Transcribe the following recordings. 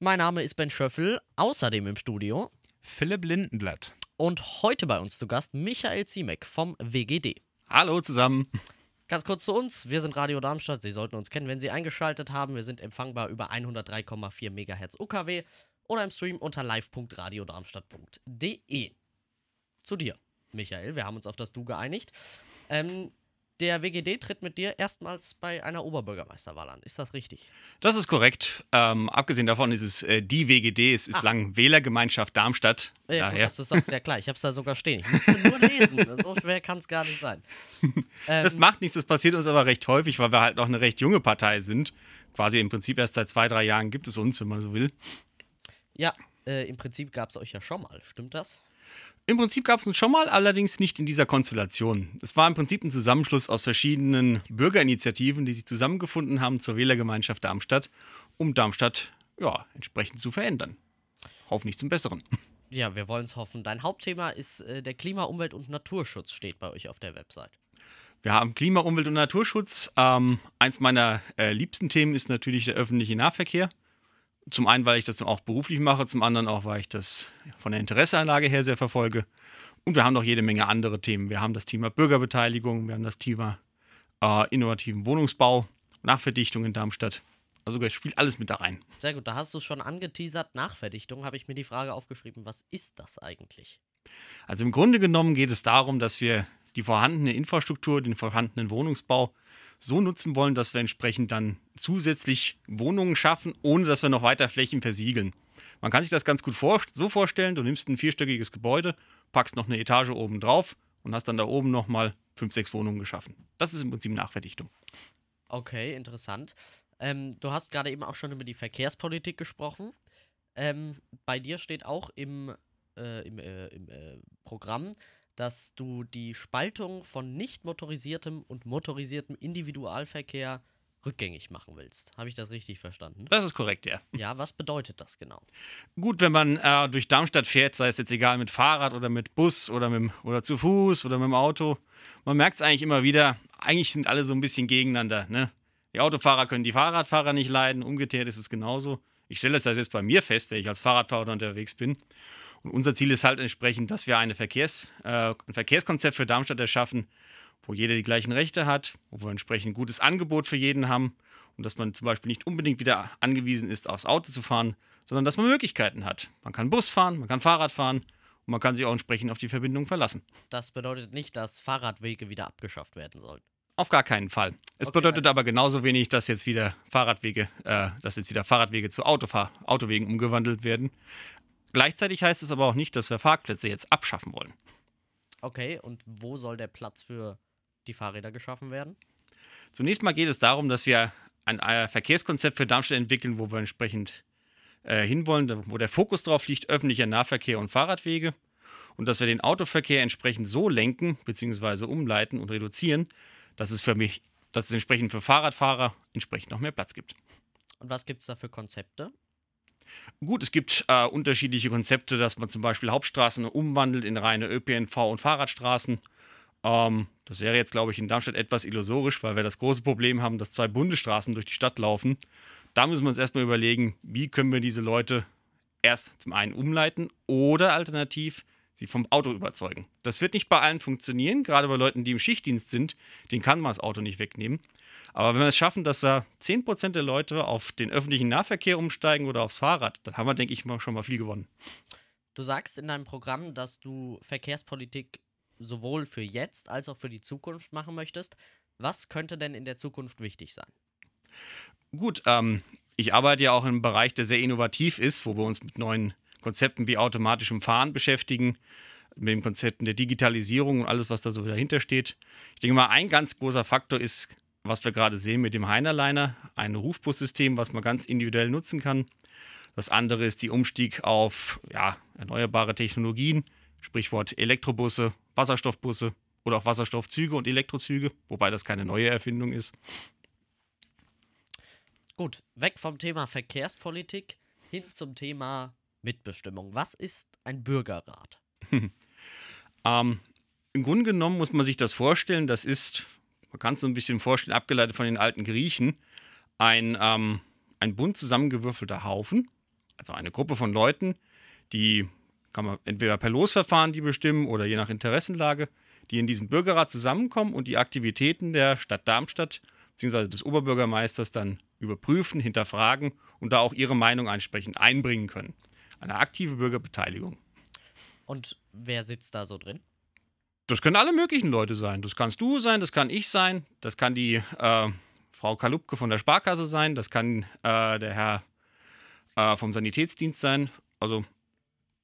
Mein Name ist Ben Schöffel, außerdem im Studio. Philipp Lindenblatt. Und heute bei uns zu Gast Michael Ziemek vom WGD. Hallo zusammen. Ganz kurz zu uns. Wir sind Radio Darmstadt. Sie sollten uns kennen, wenn Sie eingeschaltet haben. Wir sind empfangbar über 103,4 MHz UKW oder im Stream unter live.radiodarmstadt.de. Zu dir, Michael. Wir haben uns auf das Du geeinigt. Ähm, der WGD tritt mit dir erstmals bei einer Oberbürgermeisterwahl an. Ist das richtig? Das ist korrekt. Ähm, abgesehen davon ist es äh, die WGD, es ist ah. lang Wählergemeinschaft Darmstadt. Ja, Daher. das ist ja klar. Ich habe es da sogar stehen. Ich musste nur lesen. So schwer kann es gar nicht sein. das ähm, macht nichts. Das passiert uns aber recht häufig, weil wir halt noch eine recht junge Partei sind. Quasi im Prinzip erst seit zwei, drei Jahren gibt es uns, wenn man so will. Ja, äh, im Prinzip gab es euch ja schon mal. Stimmt das? Im Prinzip gab es uns schon mal, allerdings nicht in dieser Konstellation. Es war im Prinzip ein Zusammenschluss aus verschiedenen Bürgerinitiativen, die sich zusammengefunden haben zur Wählergemeinschaft Darmstadt, um Darmstadt ja, entsprechend zu verändern. Hoffentlich zum Besseren. Ja, wir wollen es hoffen. Dein Hauptthema ist äh, der Klima-, Umwelt- und Naturschutz, steht bei euch auf der Website. Wir haben Klima, Umwelt und Naturschutz. Ähm, eins meiner äh, liebsten Themen ist natürlich der öffentliche Nahverkehr. Zum einen, weil ich das auch beruflich mache, zum anderen auch, weil ich das von der Interesseanlage her sehr verfolge. Und wir haben noch jede Menge andere Themen. Wir haben das Thema Bürgerbeteiligung, wir haben das Thema äh, innovativen Wohnungsbau, Nachverdichtung in Darmstadt. Also es spielt alles mit da rein. Sehr gut, da hast du schon angeteasert. Nachverdichtung habe ich mir die Frage aufgeschrieben, was ist das eigentlich? Also im Grunde genommen geht es darum, dass wir die vorhandene Infrastruktur, den vorhandenen Wohnungsbau so nutzen wollen, dass wir entsprechend dann zusätzlich Wohnungen schaffen, ohne dass wir noch weiter Flächen versiegeln. Man kann sich das ganz gut vor so vorstellen, du nimmst ein vierstöckiges Gebäude, packst noch eine Etage oben drauf und hast dann da oben nochmal fünf, sechs Wohnungen geschaffen. Das ist im Prinzip Nachverdichtung. Okay, interessant. Ähm, du hast gerade eben auch schon über die Verkehrspolitik gesprochen. Ähm, bei dir steht auch im, äh, im, äh, im äh, Programm, dass du die Spaltung von nicht motorisiertem und motorisiertem Individualverkehr rückgängig machen willst. Habe ich das richtig verstanden? Das ist korrekt, ja. Ja, was bedeutet das genau? Gut, wenn man äh, durch Darmstadt fährt, sei es jetzt egal mit Fahrrad oder mit Bus oder, mit, oder zu Fuß oder mit dem Auto, man merkt es eigentlich immer wieder, eigentlich sind alle so ein bisschen gegeneinander. Ne? Die Autofahrer können die Fahrradfahrer nicht leiden, umgekehrt ist es genauso. Ich stelle das jetzt bei mir fest, wenn ich als Fahrradfahrer unterwegs bin. Und unser Ziel ist halt entsprechend, dass wir eine Verkehrs, äh, ein Verkehrskonzept für Darmstadt erschaffen, wo jeder die gleichen Rechte hat, wo wir entsprechend ein gutes Angebot für jeden haben und dass man zum Beispiel nicht unbedingt wieder angewiesen ist, aufs Auto zu fahren, sondern dass man Möglichkeiten hat. Man kann Bus fahren, man kann Fahrrad fahren und man kann sich auch entsprechend auf die Verbindung verlassen. Das bedeutet nicht, dass Fahrradwege wieder abgeschafft werden sollen. Auf gar keinen Fall. Es okay, bedeutet aber genauso wenig, dass jetzt wieder Fahrradwege, äh, dass jetzt wieder Fahrradwege zu Autofahr Autowegen umgewandelt werden. Gleichzeitig heißt es aber auch nicht, dass wir Parkplätze jetzt abschaffen wollen. Okay, und wo soll der Platz für die Fahrräder geschaffen werden? Zunächst mal geht es darum, dass wir ein Verkehrskonzept für Darmstadt entwickeln, wo wir entsprechend äh, hinwollen, wo der Fokus drauf liegt, öffentlicher Nahverkehr und Fahrradwege. Und dass wir den Autoverkehr entsprechend so lenken bzw. umleiten und reduzieren, dass es für mich, dass es entsprechend für Fahrradfahrer entsprechend noch mehr Platz gibt. Und was gibt es da für Konzepte? Gut, es gibt äh, unterschiedliche Konzepte, dass man zum Beispiel Hauptstraßen umwandelt in reine ÖPNV- und Fahrradstraßen. Ähm, das wäre jetzt, glaube ich, in Darmstadt etwas illusorisch, weil wir das große Problem haben, dass zwei Bundesstraßen durch die Stadt laufen. Da müssen wir uns erstmal überlegen, wie können wir diese Leute erst zum einen umleiten oder alternativ sie vom Auto überzeugen. Das wird nicht bei allen funktionieren, gerade bei Leuten, die im Schichtdienst sind, den kann man das Auto nicht wegnehmen. Aber wenn wir es schaffen, dass da 10% der Leute auf den öffentlichen Nahverkehr umsteigen oder aufs Fahrrad, dann haben wir, denke ich, schon mal viel gewonnen. Du sagst in deinem Programm, dass du Verkehrspolitik sowohl für jetzt als auch für die Zukunft machen möchtest. Was könnte denn in der Zukunft wichtig sein? Gut, ähm, ich arbeite ja auch in einem Bereich, der sehr innovativ ist, wo wir uns mit neuen Konzepten wie automatischem Fahren beschäftigen, mit den Konzepten der Digitalisierung und alles, was da so dahinter steht. Ich denke mal, ein ganz großer Faktor ist was wir gerade sehen mit dem Heinerliner, ein Rufbussystem, was man ganz individuell nutzen kann. Das andere ist die Umstieg auf ja, erneuerbare Technologien, Sprichwort Elektrobusse, Wasserstoffbusse oder auch Wasserstoffzüge und Elektrozüge, wobei das keine neue Erfindung ist. Gut, weg vom Thema Verkehrspolitik hin zum Thema Mitbestimmung. Was ist ein Bürgerrat? ähm, Im Grunde genommen muss man sich das vorstellen, das ist man kann es so ein bisschen vorstellen, abgeleitet von den alten Griechen, ein, ähm, ein bunt zusammengewürfelter Haufen also eine Gruppe von Leuten, die kann man entweder per Losverfahren die bestimmen oder je nach Interessenlage, die in diesem Bürgerrat zusammenkommen und die Aktivitäten der Stadt Darmstadt bzw. des Oberbürgermeisters dann überprüfen, hinterfragen und da auch ihre Meinung entsprechend einbringen können. Eine aktive Bürgerbeteiligung. Und wer sitzt da so drin? Das können alle möglichen Leute sein. Das kannst du sein, das kann ich sein, das kann die äh, Frau Kalupke von der Sparkasse sein, das kann äh, der Herr äh, vom Sanitätsdienst sein. Also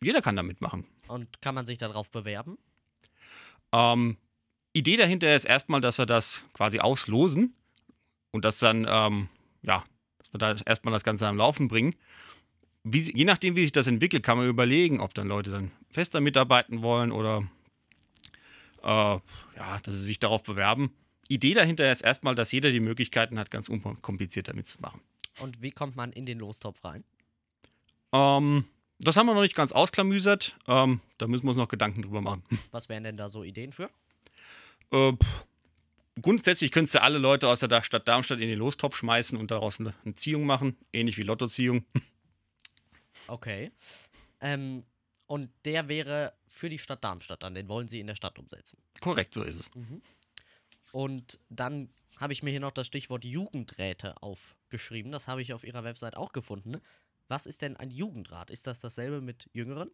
jeder kann da mitmachen. Und kann man sich darauf bewerben? Ähm, Idee dahinter ist erstmal, dass wir das quasi auslosen und das dann, ähm, ja, dass wir da erstmal das Ganze am Laufen bringen. Wie, je nachdem, wie sich das entwickelt, kann man überlegen, ob dann Leute dann fester mitarbeiten wollen oder äh, ja, dass sie sich darauf bewerben. Idee dahinter ist erstmal, dass jeder die Möglichkeiten hat, ganz unkompliziert damit zu machen. Und wie kommt man in den Lostopf rein? Ähm, das haben wir noch nicht ganz ausklamüsert. Ähm, da müssen wir uns noch Gedanken drüber machen. Was wären denn da so Ideen für? Äh, grundsätzlich könntest du alle Leute aus der Stadt Darmstadt in den Lostopf schmeißen und daraus eine, eine Ziehung machen. Ähnlich wie Lottoziehung. Okay. Ähm, und der wäre für die Stadt Darmstadt dann. Den wollen sie in der Stadt umsetzen. Korrekt, so ist es. Mhm. Und dann habe ich mir hier noch das Stichwort Jugendräte aufgeschrieben. Das habe ich auf ihrer Website auch gefunden. Was ist denn ein Jugendrat? Ist das dasselbe mit Jüngeren?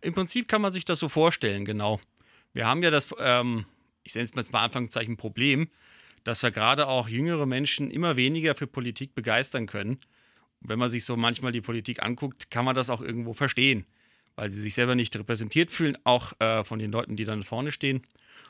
Im Prinzip kann man sich das so vorstellen, genau. Wir haben ja das, ähm, ich nenne es mal Anfangszeichen Problem, dass wir gerade auch jüngere Menschen immer weniger für Politik begeistern können. Und wenn man sich so manchmal die Politik anguckt, kann man das auch irgendwo verstehen, weil sie sich selber nicht repräsentiert fühlen, auch äh, von den Leuten, die dann vorne stehen.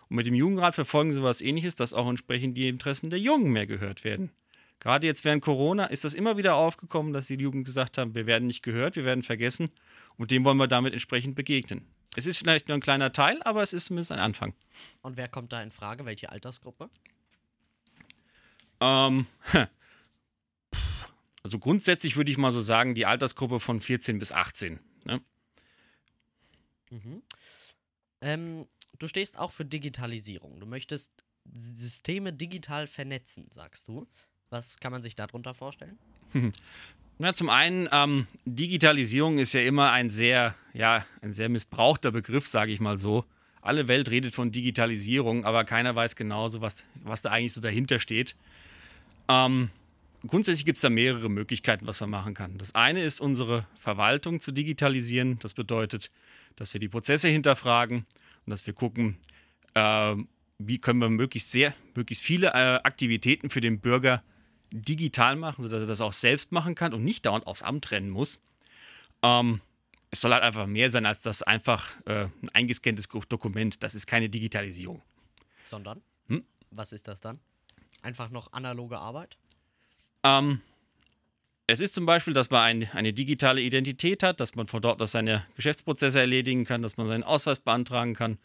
Und mit dem Jugendrat verfolgen sie was ähnliches, dass auch entsprechend die Interessen der Jungen mehr gehört werden. Gerade jetzt während Corona ist das immer wieder aufgekommen, dass die Jugend gesagt haben, wir werden nicht gehört, wir werden vergessen und dem wollen wir damit entsprechend begegnen. Es ist vielleicht nur ein kleiner Teil, aber es ist zumindest ein Anfang. Und wer kommt da in Frage? Welche Altersgruppe? Ähm, also grundsätzlich würde ich mal so sagen, die Altersgruppe von 14 bis 18. Ne? Mhm. Ähm, du stehst auch für Digitalisierung. Du möchtest Systeme digital vernetzen, sagst du. Was kann man sich darunter vorstellen? Na, zum einen, ähm, Digitalisierung ist ja immer ein sehr, ja, ein sehr missbrauchter Begriff, sage ich mal so. Alle Welt redet von Digitalisierung, aber keiner weiß genauso, was, was da eigentlich so dahinter steht. Ähm, grundsätzlich gibt es da mehrere Möglichkeiten, was man machen kann. Das eine ist, unsere Verwaltung zu digitalisieren. Das bedeutet, dass wir die Prozesse hinterfragen und dass wir gucken, äh, wie können wir möglichst sehr, möglichst viele äh, Aktivitäten für den Bürger digital machen, sodass er das auch selbst machen kann und nicht dauernd aufs Amt rennen muss. Ähm, es soll halt einfach mehr sein als das einfach äh, ein eingescanntes Dokument. Das ist keine Digitalisierung. Sondern? Hm? Was ist das dann? Einfach noch analoge Arbeit? Ähm, es ist zum Beispiel, dass man ein, eine digitale Identität hat, dass man von dort aus seine Geschäftsprozesse erledigen kann, dass man seinen Ausweis beantragen kann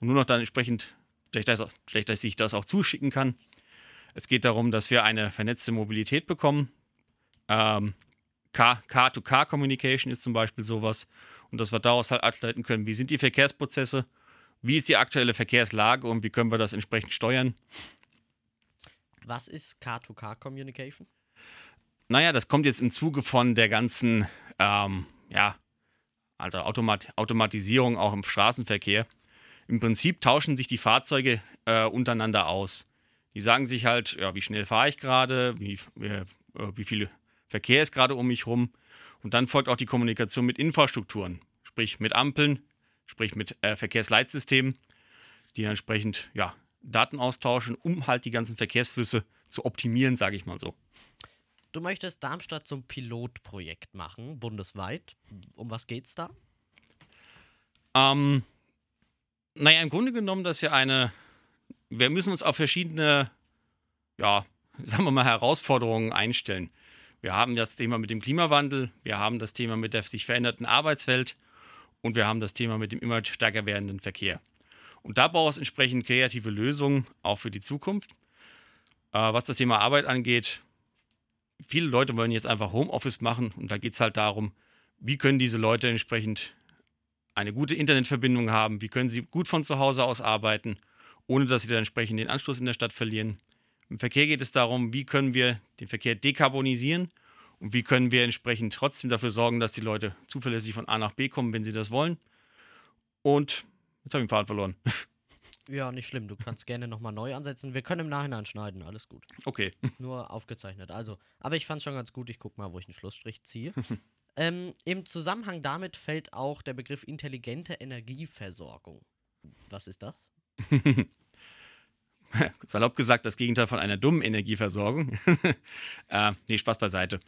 und nur noch dann entsprechend vielleicht, vielleicht dass sich das auch zuschicken kann. Es geht darum, dass wir eine vernetzte Mobilität bekommen. Ähm, Car-to-Car-Communication ist zum Beispiel sowas. Und dass wir daraus halt ableiten können, wie sind die Verkehrsprozesse, wie ist die aktuelle Verkehrslage und wie können wir das entsprechend steuern. Was ist Car-to-Car-Communication? Naja, das kommt jetzt im Zuge von der ganzen, ähm, ja, also Automat Automatisierung auch im Straßenverkehr. Im Prinzip tauschen sich die Fahrzeuge äh, untereinander aus. Die sagen sich halt, ja, wie schnell fahre ich gerade, wie, wie, äh, wie viel Verkehr ist gerade um mich rum. Und dann folgt auch die Kommunikation mit Infrastrukturen, sprich mit Ampeln, sprich mit äh, Verkehrsleitsystemen, die entsprechend ja, Daten austauschen, um halt die ganzen Verkehrsflüsse zu optimieren, sage ich mal so. Du möchtest Darmstadt zum Pilotprojekt machen, bundesweit. Um was geht's da? Ähm, naja, im Grunde genommen, dass wir eine wir müssen uns auf verschiedene, ja, sagen wir mal, Herausforderungen einstellen. Wir haben das Thema mit dem Klimawandel, wir haben das Thema mit der sich veränderten Arbeitswelt und wir haben das Thema mit dem immer stärker werdenden Verkehr. Und da braucht es entsprechend kreative Lösungen, auch für die Zukunft. Äh, was das Thema Arbeit angeht, viele Leute wollen jetzt einfach Homeoffice machen und da geht es halt darum, wie können diese Leute entsprechend eine gute Internetverbindung haben, wie können sie gut von zu Hause aus arbeiten ohne dass sie dann entsprechend den Anschluss in der Stadt verlieren. Im Verkehr geht es darum, wie können wir den Verkehr dekarbonisieren Und wie können wir entsprechend trotzdem dafür sorgen, dass die Leute zuverlässig von A nach B kommen, wenn sie das wollen. Und jetzt habe ich den Faden verloren. Ja, nicht schlimm. Du kannst gerne nochmal neu ansetzen. Wir können im Nachhinein schneiden, alles gut. Okay. Nur aufgezeichnet. Also, aber ich fand es schon ganz gut. Ich guck mal, wo ich einen Schlussstrich ziehe. ähm, Im Zusammenhang damit fällt auch der Begriff intelligente Energieversorgung. Was ist das? Salopp gesagt, das Gegenteil von einer dummen Energieversorgung. äh, nee, Spaß beiseite.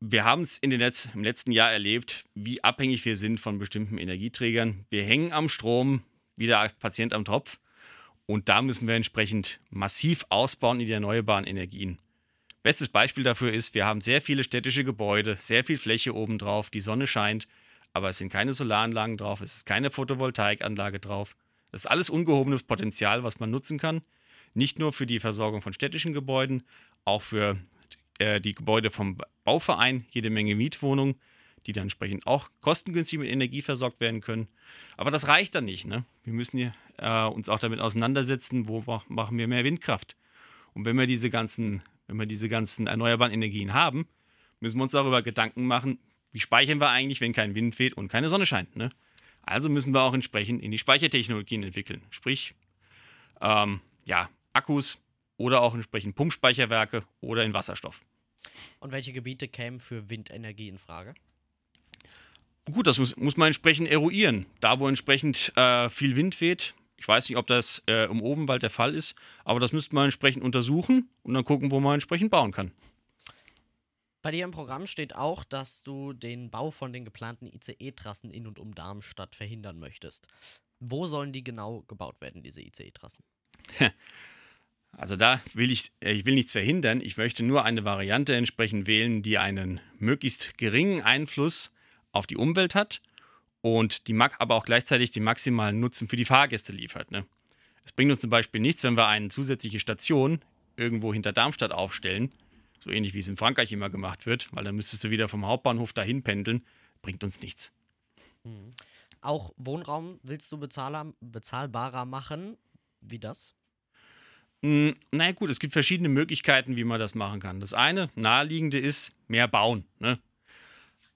Wir haben es Letz-, im letzten Jahr erlebt, wie abhängig wir sind von bestimmten Energieträgern. Wir hängen am Strom, wie der Patient am Tropf. Und da müssen wir entsprechend massiv ausbauen in die erneuerbaren Energien. Bestes Beispiel dafür ist, wir haben sehr viele städtische Gebäude, sehr viel Fläche obendrauf, die Sonne scheint, aber es sind keine Solaranlagen drauf, es ist keine Photovoltaikanlage drauf. Das ist alles ungehobenes Potenzial, was man nutzen kann. Nicht nur für die Versorgung von städtischen Gebäuden, auch für äh, die Gebäude vom Bauverein, jede Menge Mietwohnungen, die dann entsprechend auch kostengünstig mit Energie versorgt werden können. Aber das reicht dann nicht. Ne? Wir müssen äh, uns auch damit auseinandersetzen, wo machen wir mehr Windkraft. Und wenn wir diese ganzen, wenn wir diese ganzen erneuerbaren Energien haben, müssen wir uns darüber Gedanken machen, wie speichern wir eigentlich, wenn kein Wind weht und keine Sonne scheint. Ne? Also müssen wir auch entsprechend in die Speichertechnologien entwickeln. Sprich, ähm, ja, Akkus oder auch entsprechend Pumpspeicherwerke oder in Wasserstoff. Und welche Gebiete kämen für Windenergie in Frage? Gut, das muss, muss man entsprechend eruieren. Da, wo entsprechend äh, viel Wind weht, ich weiß nicht, ob das äh, im Obenwald der Fall ist, aber das müsste man entsprechend untersuchen und dann gucken, wo man entsprechend bauen kann. Bei dir im Programm steht auch, dass du den Bau von den geplanten ICE-Trassen in und um Darmstadt verhindern möchtest. Wo sollen die genau gebaut werden, diese ICE-Trassen? Also da will ich, ich will nichts verhindern. Ich möchte nur eine Variante entsprechend wählen, die einen möglichst geringen Einfluss auf die Umwelt hat und die aber auch gleichzeitig den maximalen Nutzen für die Fahrgäste liefert. Ne? Es bringt uns zum Beispiel nichts, wenn wir eine zusätzliche Station irgendwo hinter Darmstadt aufstellen, so ähnlich wie es in Frankreich immer gemacht wird, weil dann müsstest du wieder vom Hauptbahnhof dahin pendeln, bringt uns nichts. Mhm. Auch Wohnraum willst du bezahler, bezahlbarer machen? Wie das? Hm, naja gut, es gibt verschiedene Möglichkeiten, wie man das machen kann. Das eine, naheliegende ist, mehr bauen. Ne?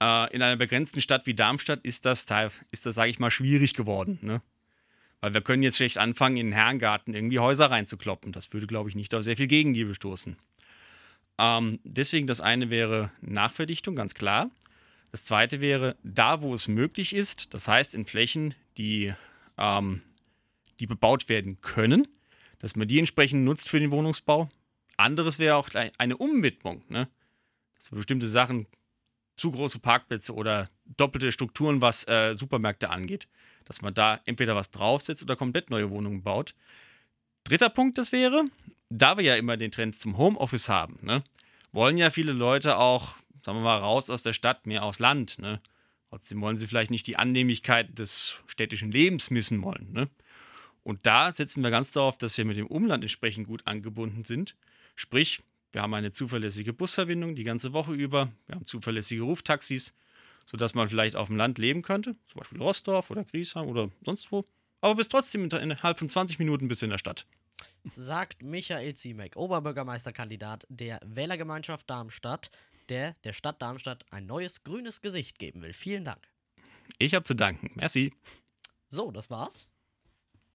Äh, in einer begrenzten Stadt wie Darmstadt ist das, ist das sage ich mal, schwierig geworden. Ne? Weil wir können jetzt schlecht anfangen, in den Herrengarten irgendwie Häuser reinzukloppen. Das würde, glaube ich, nicht auf sehr viel Gegenliebe stoßen. Ähm, deswegen das eine wäre Nachverdichtung, ganz klar. Das zweite wäre, da wo es möglich ist, das heißt in Flächen, die, ähm, die bebaut werden können, dass man die entsprechend nutzt für den Wohnungsbau. Anderes wäre auch eine Umwidmung. Ne? Dass wir bestimmte Sachen zu große Parkplätze oder doppelte Strukturen, was äh, Supermärkte angeht. Dass man da entweder was draufsetzt oder komplett neue Wohnungen baut. Dritter Punkt, das wäre, da wir ja immer den Trend zum Homeoffice haben, ne, wollen ja viele Leute auch, sagen wir mal, raus aus der Stadt, mehr aufs Land. Ne? Trotzdem wollen sie vielleicht nicht die Annehmlichkeit des städtischen Lebens missen wollen. Ne? Und da setzen wir ganz darauf, dass wir mit dem Umland entsprechend gut angebunden sind. Sprich, wir haben eine zuverlässige Busverbindung die ganze Woche über. Wir haben zuverlässige Ruftaxis, sodass man vielleicht auf dem Land leben könnte, zum Beispiel Rostorf oder Griesheim oder sonst wo. Aber bis trotzdem innerhalb von 20 Minuten bis in der Stadt. Sagt Michael Ziemek, Oberbürgermeisterkandidat der Wählergemeinschaft Darmstadt, der der Stadt Darmstadt ein neues grünes Gesicht geben will. Vielen Dank. Ich habe zu danken. Merci. So, das war's.